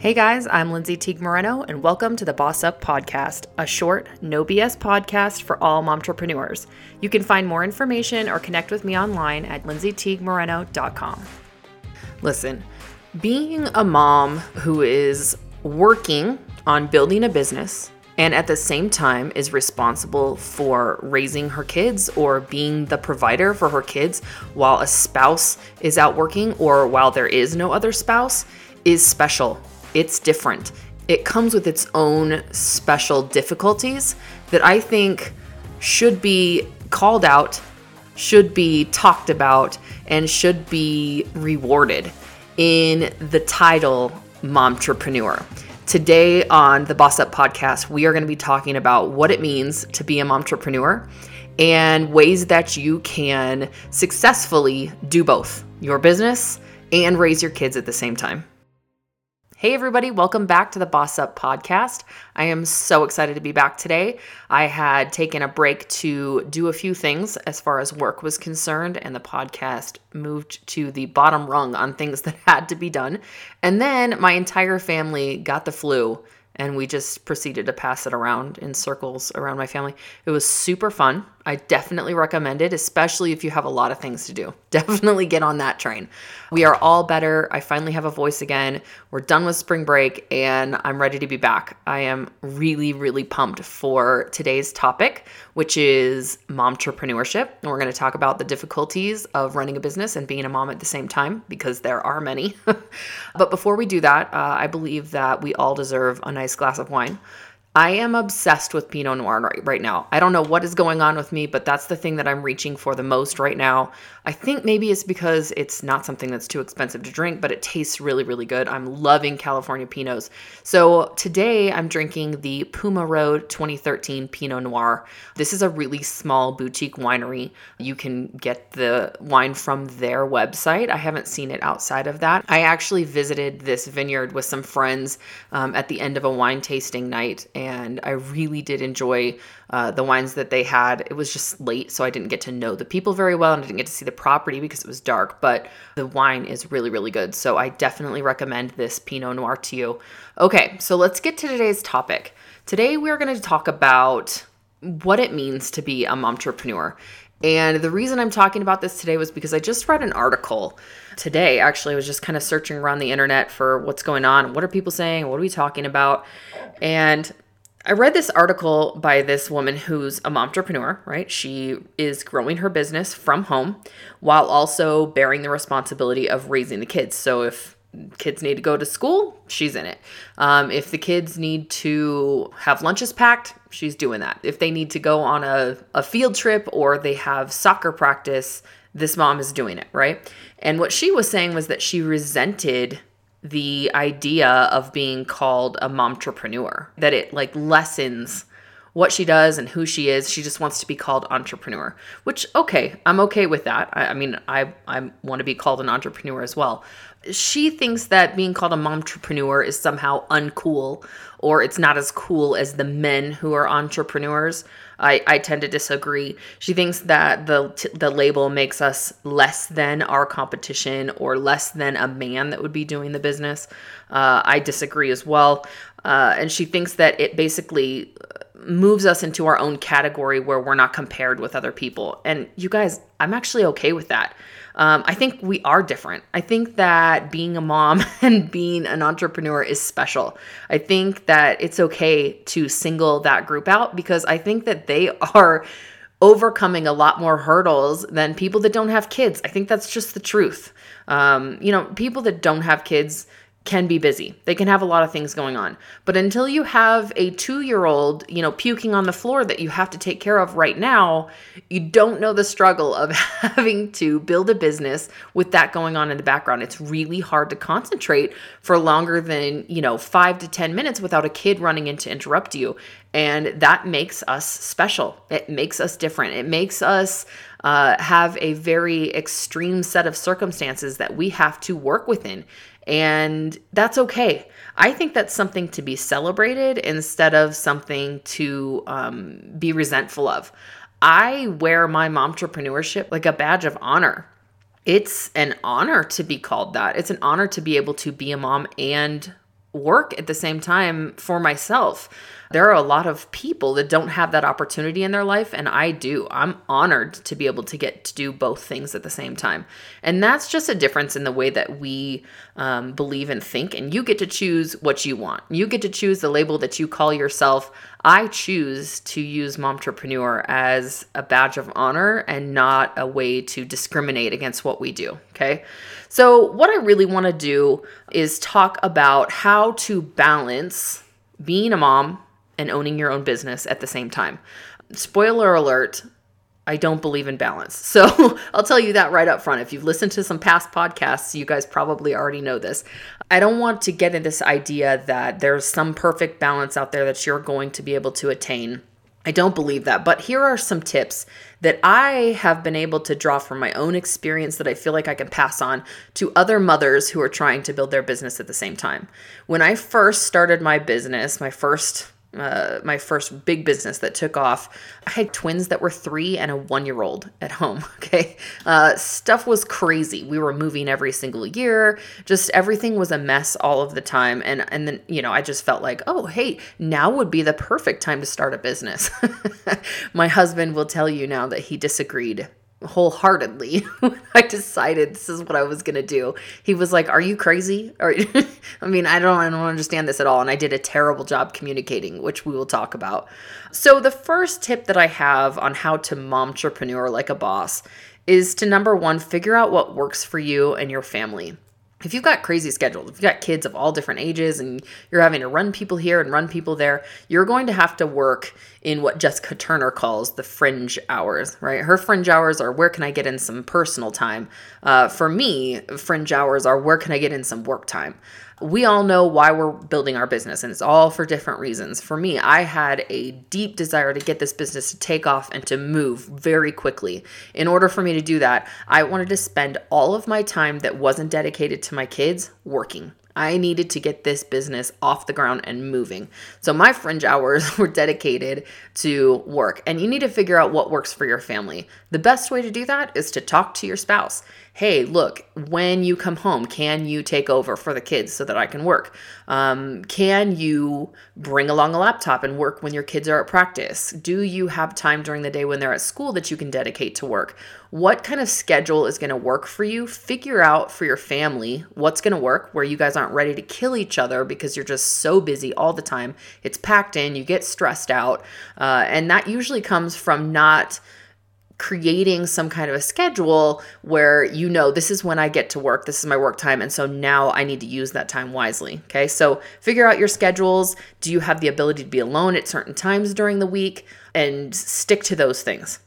Hey guys, I'm Lindsay Teague Moreno, and welcome to the Boss Up Podcast, a short, no BS podcast for all momtrepreneurs. You can find more information or connect with me online at lindsayteaguemoreno.com. Listen, being a mom who is working on building a business and at the same time is responsible for raising her kids or being the provider for her kids while a spouse is out working or while there is no other spouse is special it's different. It comes with its own special difficulties that I think should be called out, should be talked about, and should be rewarded in the title Momtrepreneur. Today on the Boss Up podcast, we are going to be talking about what it means to be a momtrepreneur and ways that you can successfully do both your business and raise your kids at the same time. Hey, everybody, welcome back to the Boss Up podcast. I am so excited to be back today. I had taken a break to do a few things as far as work was concerned, and the podcast moved to the bottom rung on things that had to be done. And then my entire family got the flu and we just proceeded to pass it around in circles around my family. It was super fun. I definitely recommend it, especially if you have a lot of things to do. Definitely get on that train. We are all better. I finally have a voice again. We're done with spring break and I'm ready to be back. I am really, really pumped for today's topic, which is momtrepreneurship. And we're going to talk about the difficulties of running a business and being a mom at the same time because there are many. but before we do that, uh, I believe that we all deserve a nice glass of wine. I am obsessed with Pinot Noir right, right now. I don't know what is going on with me, but that's the thing that I'm reaching for the most right now. I think maybe it's because it's not something that's too expensive to drink, but it tastes really, really good. I'm loving California Pinots. So today I'm drinking the Puma Road 2013 Pinot Noir. This is a really small boutique winery. You can get the wine from their website. I haven't seen it outside of that. I actually visited this vineyard with some friends um, at the end of a wine tasting night. And and I really did enjoy uh, the wines that they had. It was just late, so I didn't get to know the people very well, and I didn't get to see the property because it was dark. But the wine is really, really good, so I definitely recommend this Pinot Noir to you. Okay, so let's get to today's topic. Today we're going to talk about what it means to be a momtrepreneur. And the reason I'm talking about this today was because I just read an article today. Actually, I was just kind of searching around the internet for what's going on. What are people saying? What are we talking about? And I read this article by this woman who's a momtrepreneur, right? She is growing her business from home while also bearing the responsibility of raising the kids. So if kids need to go to school, she's in it. Um, if the kids need to have lunches packed, she's doing that. If they need to go on a, a field trip or they have soccer practice, this mom is doing it, right? And what she was saying was that she resented the idea of being called a momtrepreneur, that it like lessens what she does and who she is. She just wants to be called entrepreneur, which okay, I'm okay with that. I, I mean, I I want to be called an entrepreneur as well. She thinks that being called a momtrepreneur is somehow uncool or it's not as cool as the men who are entrepreneurs. I, I tend to disagree. She thinks that the the label makes us less than our competition or less than a man that would be doing the business. Uh, I disagree as well. Uh, and she thinks that it basically moves us into our own category where we're not compared with other people. And you guys, I'm actually okay with that. Um, I think we are different. I think that being a mom and being an entrepreneur is special. I think that it's okay to single that group out because I think that they are overcoming a lot more hurdles than people that don't have kids. I think that's just the truth. Um, you know, people that don't have kids can be busy. They can have a lot of things going on. But until you have a 2-year-old, you know, puking on the floor that you have to take care of right now, you don't know the struggle of having to build a business with that going on in the background. It's really hard to concentrate for longer than, you know, 5 to 10 minutes without a kid running in to interrupt you. And that makes us special. It makes us different. It makes us uh, have a very extreme set of circumstances that we have to work within. And that's okay. I think that's something to be celebrated instead of something to um, be resentful of. I wear my mom entrepreneurship like a badge of honor. It's an honor to be called that. It's an honor to be able to be a mom and work at the same time for myself. There are a lot of people that don't have that opportunity in their life, and I do. I'm honored to be able to get to do both things at the same time. And that's just a difference in the way that we um, believe and think. And you get to choose what you want. You get to choose the label that you call yourself. I choose to use mompreneur as a badge of honor and not a way to discriminate against what we do. Okay. So, what I really want to do is talk about how to balance being a mom and owning your own business at the same time. Spoiler alert, I don't believe in balance. So I'll tell you that right up front. If you've listened to some past podcasts, you guys probably already know this. I don't want to get in this idea that there's some perfect balance out there that you're going to be able to attain. I don't believe that. But here are some tips that I have been able to draw from my own experience that I feel like I can pass on to other mothers who are trying to build their business at the same time. When I first started my business, my first uh, my first big business that took off. I had twins that were three and a one year old at home. Okay. Uh, stuff was crazy. We were moving every single year. Just everything was a mess all of the time. And, and then, you know, I just felt like, oh, hey, now would be the perfect time to start a business. my husband will tell you now that he disagreed wholeheartedly I decided this is what I was gonna do. He was like, "Are you crazy?" Or, I mean, I don't, I don't understand this at all, and I did a terrible job communicating, which we will talk about. So the first tip that I have on how to momtrepreneur like a boss is to number one, figure out what works for you and your family if you've got crazy schedules, if you've got kids of all different ages and you're having to run people here and run people there, you're going to have to work in what Jessica Turner calls the fringe hours, right? Her fringe hours are where can I get in some personal time? Uh, for me, fringe hours are where can I get in some work time? We all know why we're building our business, and it's all for different reasons. For me, I had a deep desire to get this business to take off and to move very quickly. In order for me to do that, I wanted to spend all of my time that wasn't dedicated to my kids working. I needed to get this business off the ground and moving. So my fringe hours were dedicated to work. And you need to figure out what works for your family. The best way to do that is to talk to your spouse hey, look, when you come home, can you take over for the kids so that I can work? Um, can you bring along a laptop and work when your kids are at practice? Do you have time during the day when they're at school that you can dedicate to work? What kind of schedule is going to work for you? Figure out for your family what's going to work where you guys aren't ready to kill each other because you're just so busy all the time. It's packed in, you get stressed out. Uh, and that usually comes from not creating some kind of a schedule where you know this is when I get to work, this is my work time, and so now I need to use that time wisely. Okay, so figure out your schedules. Do you have the ability to be alone at certain times during the week? And stick to those things.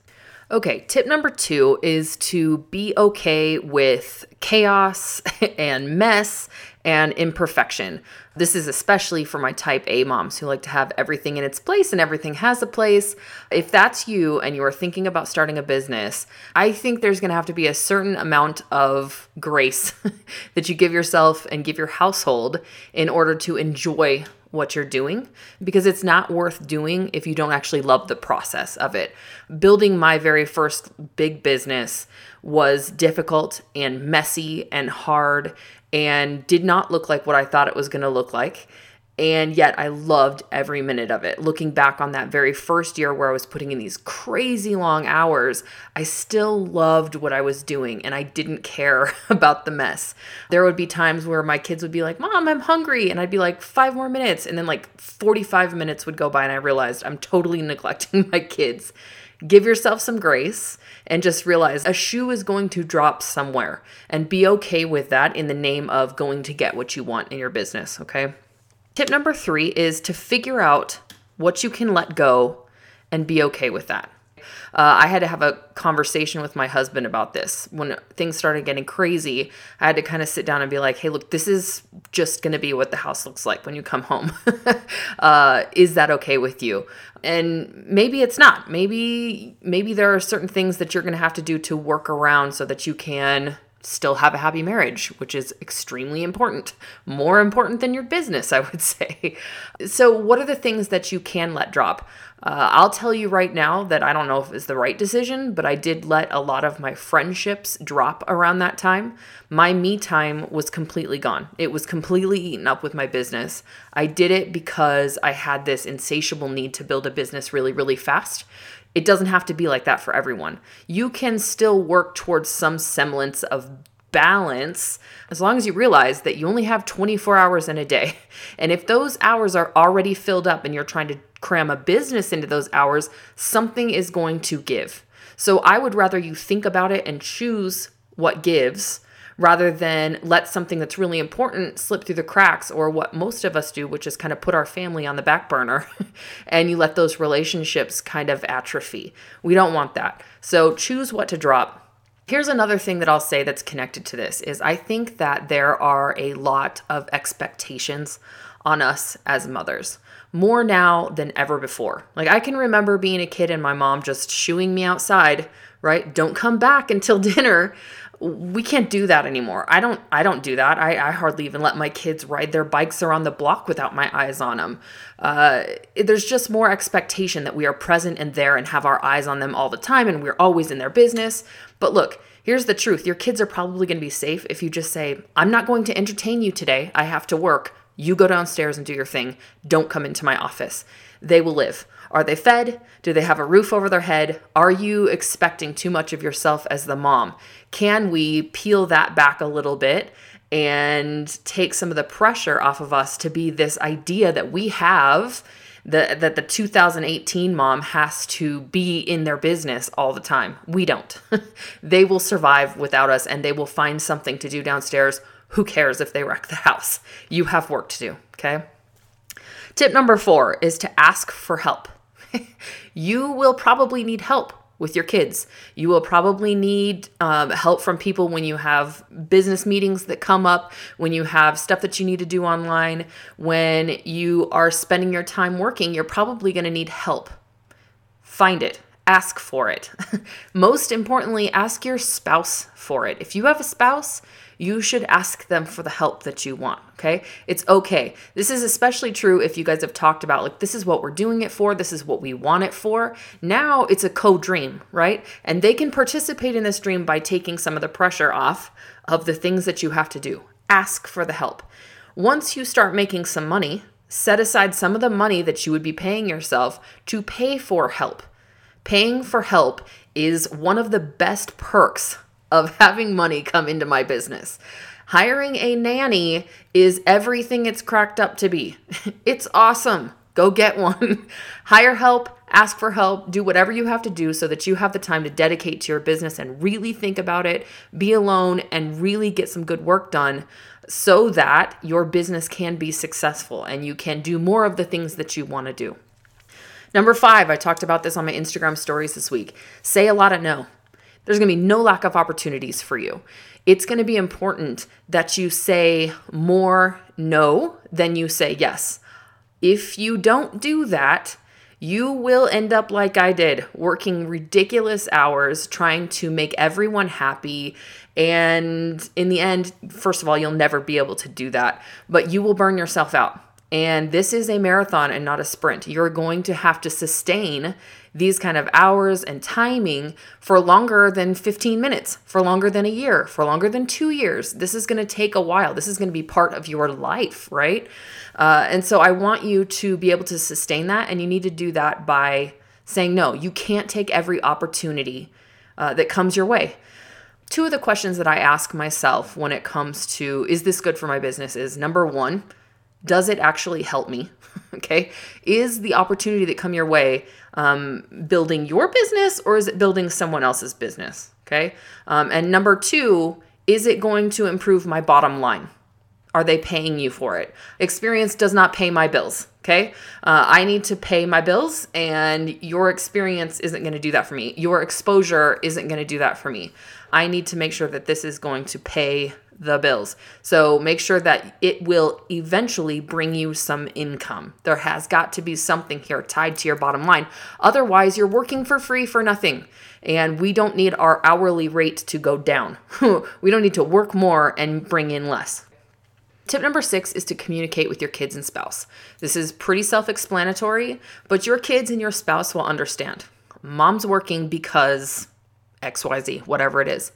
Okay, tip number two is to be okay with chaos and mess and imperfection. This is especially for my type A moms who like to have everything in its place and everything has a place. If that's you and you are thinking about starting a business, I think there's going to have to be a certain amount of grace that you give yourself and give your household in order to enjoy what you're doing because it's not worth doing if you don't actually love the process of it. Building my very first big business was difficult and messy and hard and did not look like what I thought it was going to look like. And yet I loved every minute of it. Looking back on that very first year where I was putting in these crazy long hours, I still loved what I was doing and I didn't care about the mess. There would be times where my kids would be like, Mom, I'm hungry. And I'd be like, five more minutes. And then like 45 minutes would go by and I realized I'm totally neglecting my kids. Give yourself some grace and just realize a shoe is going to drop somewhere and be okay with that in the name of going to get what you want in your business, okay? Tip number three is to figure out what you can let go and be okay with that. Uh, I had to have a conversation with my husband about this. When things started getting crazy, I had to kind of sit down and be like, hey, look, this is just going to be what the house looks like when you come home. uh, is that okay with you? And maybe it's not. Maybe maybe there are certain things that you're going to have to do to work around so that you can still have a happy marriage, which is extremely important, more important than your business, I would say. So, what are the things that you can let drop? Uh, I'll tell you right now that I don't know if it's the right decision, but I did let a lot of my friendships drop around that time. My me time was completely gone. It was completely eaten up with my business. I did it because I had this insatiable need to build a business really, really fast. It doesn't have to be like that for everyone. You can still work towards some semblance of balance as long as you realize that you only have 24 hours in a day. And if those hours are already filled up and you're trying to cram a business into those hours, something is going to give. So I would rather you think about it and choose what gives rather than let something that's really important slip through the cracks or what most of us do, which is kind of put our family on the back burner and you let those relationships kind of atrophy. We don't want that. So choose what to drop. Here's another thing that I'll say that's connected to this is I think that there are a lot of expectations on us as mothers more now than ever before. Like I can remember being a kid and my mom just shooing me outside, right? Don't come back until dinner. We can't do that anymore. I don't I don't do that. I, I hardly even let my kids ride their bikes around the block without my eyes on them. Uh, there's just more expectation that we are present and there and have our eyes on them all the time and we're always in their business. But look, here's the truth. Your kids are probably going to be safe if you just say, "I'm not going to entertain you today. I have to work." You go downstairs and do your thing. Don't come into my office. They will live. Are they fed? Do they have a roof over their head? Are you expecting too much of yourself as the mom? Can we peel that back a little bit and take some of the pressure off of us to be this idea that we have the, that the 2018 mom has to be in their business all the time? We don't. they will survive without us and they will find something to do downstairs who cares if they wreck the house? You have work to do, okay? Tip number four is to ask for help. you will probably need help with your kids. You will probably need um, help from people when you have business meetings that come up, when you have stuff that you need to do online, when you are spending your time working, you're probably going to need help. Find it, ask for it. Most importantly, ask your spouse for it. If you have a spouse, you should ask them for the help that you want. Okay. It's okay. This is especially true if you guys have talked about, like, this is what we're doing it for, this is what we want it for. Now it's a co dream, right? And they can participate in this dream by taking some of the pressure off of the things that you have to do. Ask for the help. Once you start making some money, set aside some of the money that you would be paying yourself to pay for help. Paying for help is one of the best perks of having money come into my business. Hiring a nanny is everything it's cracked up to be. It's awesome. Go get one. Hire help, ask for help, do whatever you have to do so that you have the time to dedicate to your business and really think about it, be alone, and really get some good work done so that your business can be successful and you can do more of the things that you want to do. Number five, I talked about this on my Instagram stories this week. Say a lot of no. There's going to be no lack of opportunities for you. It's going to be important that you say more no than you say yes. If you don't do that, you will end up like I did, working ridiculous hours, trying to make everyone happy. And in the end, first of all, you'll never be able to do that, but you will burn yourself out. And this is a marathon and not a sprint. You're going to have to sustain these kind of hours and timing for longer than 15 minutes, for longer than a year, for longer than two years. This is going to take a while. This is going to be part of your life, right? Uh, and so I want you to be able to sustain that. And you need to do that by saying no. You can't take every opportunity uh, that comes your way. Two of the questions that I ask myself when it comes to is this good for my business is number one, does it actually help me? okay. Is the opportunity that come your way um, building your business or is it building someone else's business? Okay. Um, and number two, is it going to improve my bottom line? Are they paying you for it? Experience does not pay my bills. Okay. Uh, I need to pay my bills, and your experience isn't going to do that for me. Your exposure isn't going to do that for me. I need to make sure that this is going to pay the bills. So make sure that it will eventually bring you some income. There has got to be something here tied to your bottom line. Otherwise, you're working for free for nothing. And we don't need our hourly rate to go down. we don't need to work more and bring in less. Tip number six is to communicate with your kids and spouse. This is pretty self explanatory, but your kids and your spouse will understand. Mom's working because XYZ, whatever it is.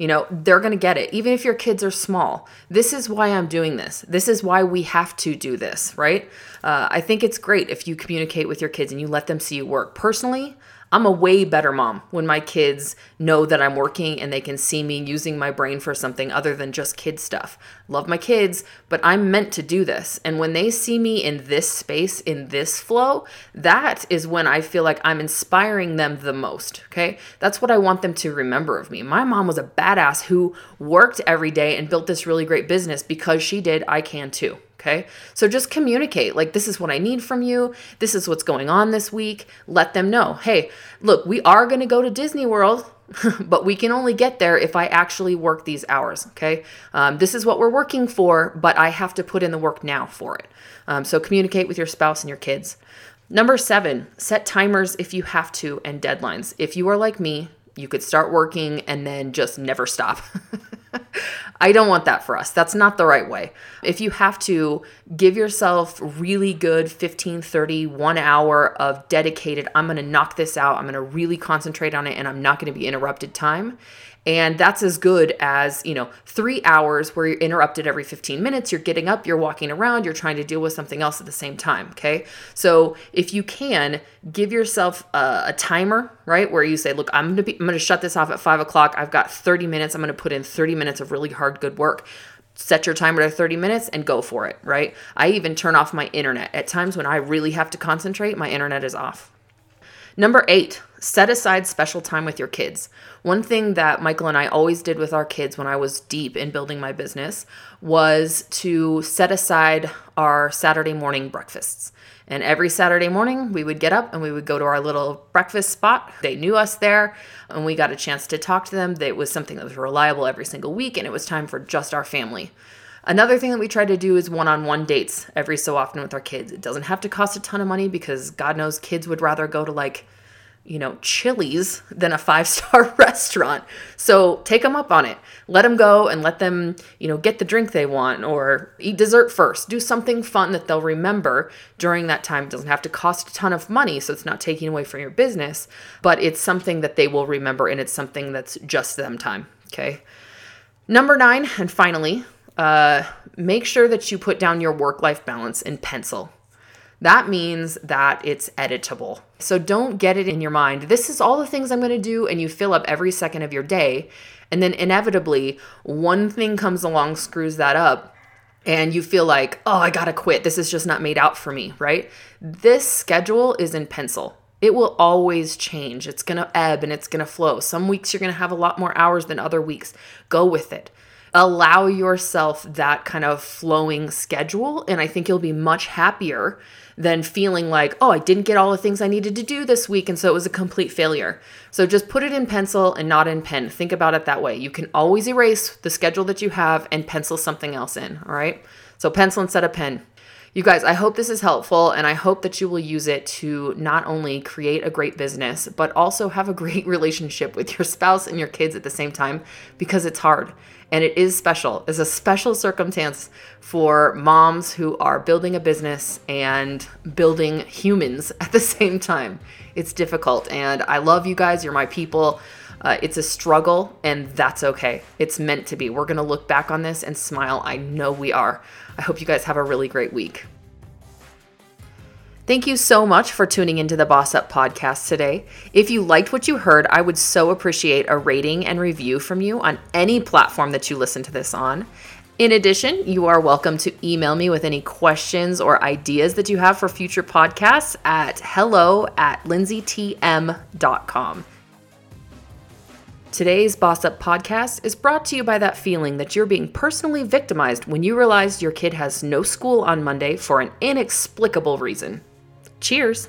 You know, they're going to get it, even if your kids are small. This is why I'm doing this. This is why we have to do this, right? Uh, I think it's great if you communicate with your kids and you let them see you work. Personally, I'm a way better mom when my kids know that I'm working and they can see me using my brain for something other than just kid stuff. Love my kids, but I'm meant to do this. And when they see me in this space, in this flow, that is when I feel like I'm inspiring them the most. Okay. That's what I want them to remember of me. My mom was a badass who worked every day and built this really great business because she did. I can too. Okay. So just communicate like, this is what I need from you. This is what's going on this week. Let them know, hey, look, we are going to go to Disney World. but we can only get there if I actually work these hours. Okay. Um, this is what we're working for, but I have to put in the work now for it. Um, so communicate with your spouse and your kids. Number seven, set timers if you have to and deadlines. If you are like me, you could start working and then just never stop. I don't want that for us. That's not the right way. If you have to give yourself really good 15, 30, one hour of dedicated, I'm going to knock this out, I'm going to really concentrate on it, and I'm not going to be interrupted time. And that's as good as, you know, three hours where you're interrupted every 15 minutes. You're getting up, you're walking around, you're trying to deal with something else at the same time. Okay. So if you can, give yourself a, a timer, right? Where you say, look, I'm going to be, I'm to shut this off at five o'clock. I've got 30 minutes. I'm going to put in 30 minutes of really hard, good work set your timer to 30 minutes and go for it, right? I even turn off my internet. At times when I really have to concentrate, my internet is off. Number eight, set aside special time with your kids. One thing that Michael and I always did with our kids when I was deep in building my business was to set aside our Saturday morning breakfasts. And every Saturday morning, we would get up and we would go to our little breakfast spot. They knew us there, and we got a chance to talk to them. It was something that was reliable every single week, and it was time for just our family. Another thing that we try to do is one on one dates every so often with our kids. It doesn't have to cost a ton of money because God knows kids would rather go to like, you know, Chili's than a five star restaurant. So take them up on it. Let them go and let them, you know, get the drink they want or eat dessert first. Do something fun that they'll remember during that time. It doesn't have to cost a ton of money, so it's not taking away from your business, but it's something that they will remember and it's something that's just them time. Okay. Number nine, and finally, uh, make sure that you put down your work life balance in pencil. That means that it's editable. So don't get it in your mind. This is all the things I'm going to do, and you fill up every second of your day. And then inevitably, one thing comes along, screws that up, and you feel like, oh, I got to quit. This is just not made out for me, right? This schedule is in pencil. It will always change. It's going to ebb and it's going to flow. Some weeks you're going to have a lot more hours than other weeks. Go with it allow yourself that kind of flowing schedule. And I think you'll be much happier than feeling like, oh, I didn't get all the things I needed to do this week. And so it was a complete failure. So just put it in pencil and not in pen. Think about it that way. You can always erase the schedule that you have and pencil something else in. All right. So pencil instead of pen. You guys, I hope this is helpful and I hope that you will use it to not only create a great business, but also have a great relationship with your spouse and your kids at the same time because it's hard and it is special. It's a special circumstance for moms who are building a business and building humans at the same time. It's difficult and I love you guys. You're my people. Uh, it's a struggle, and that's okay. It's meant to be. We're going to look back on this and smile. I know we are. I hope you guys have a really great week. Thank you so much for tuning into the Boss Up podcast today. If you liked what you heard, I would so appreciate a rating and review from you on any platform that you listen to this on. In addition, you are welcome to email me with any questions or ideas that you have for future podcasts at hello at lindsaytm.com. Today's Boss Up podcast is brought to you by that feeling that you're being personally victimized when you realize your kid has no school on Monday for an inexplicable reason. Cheers!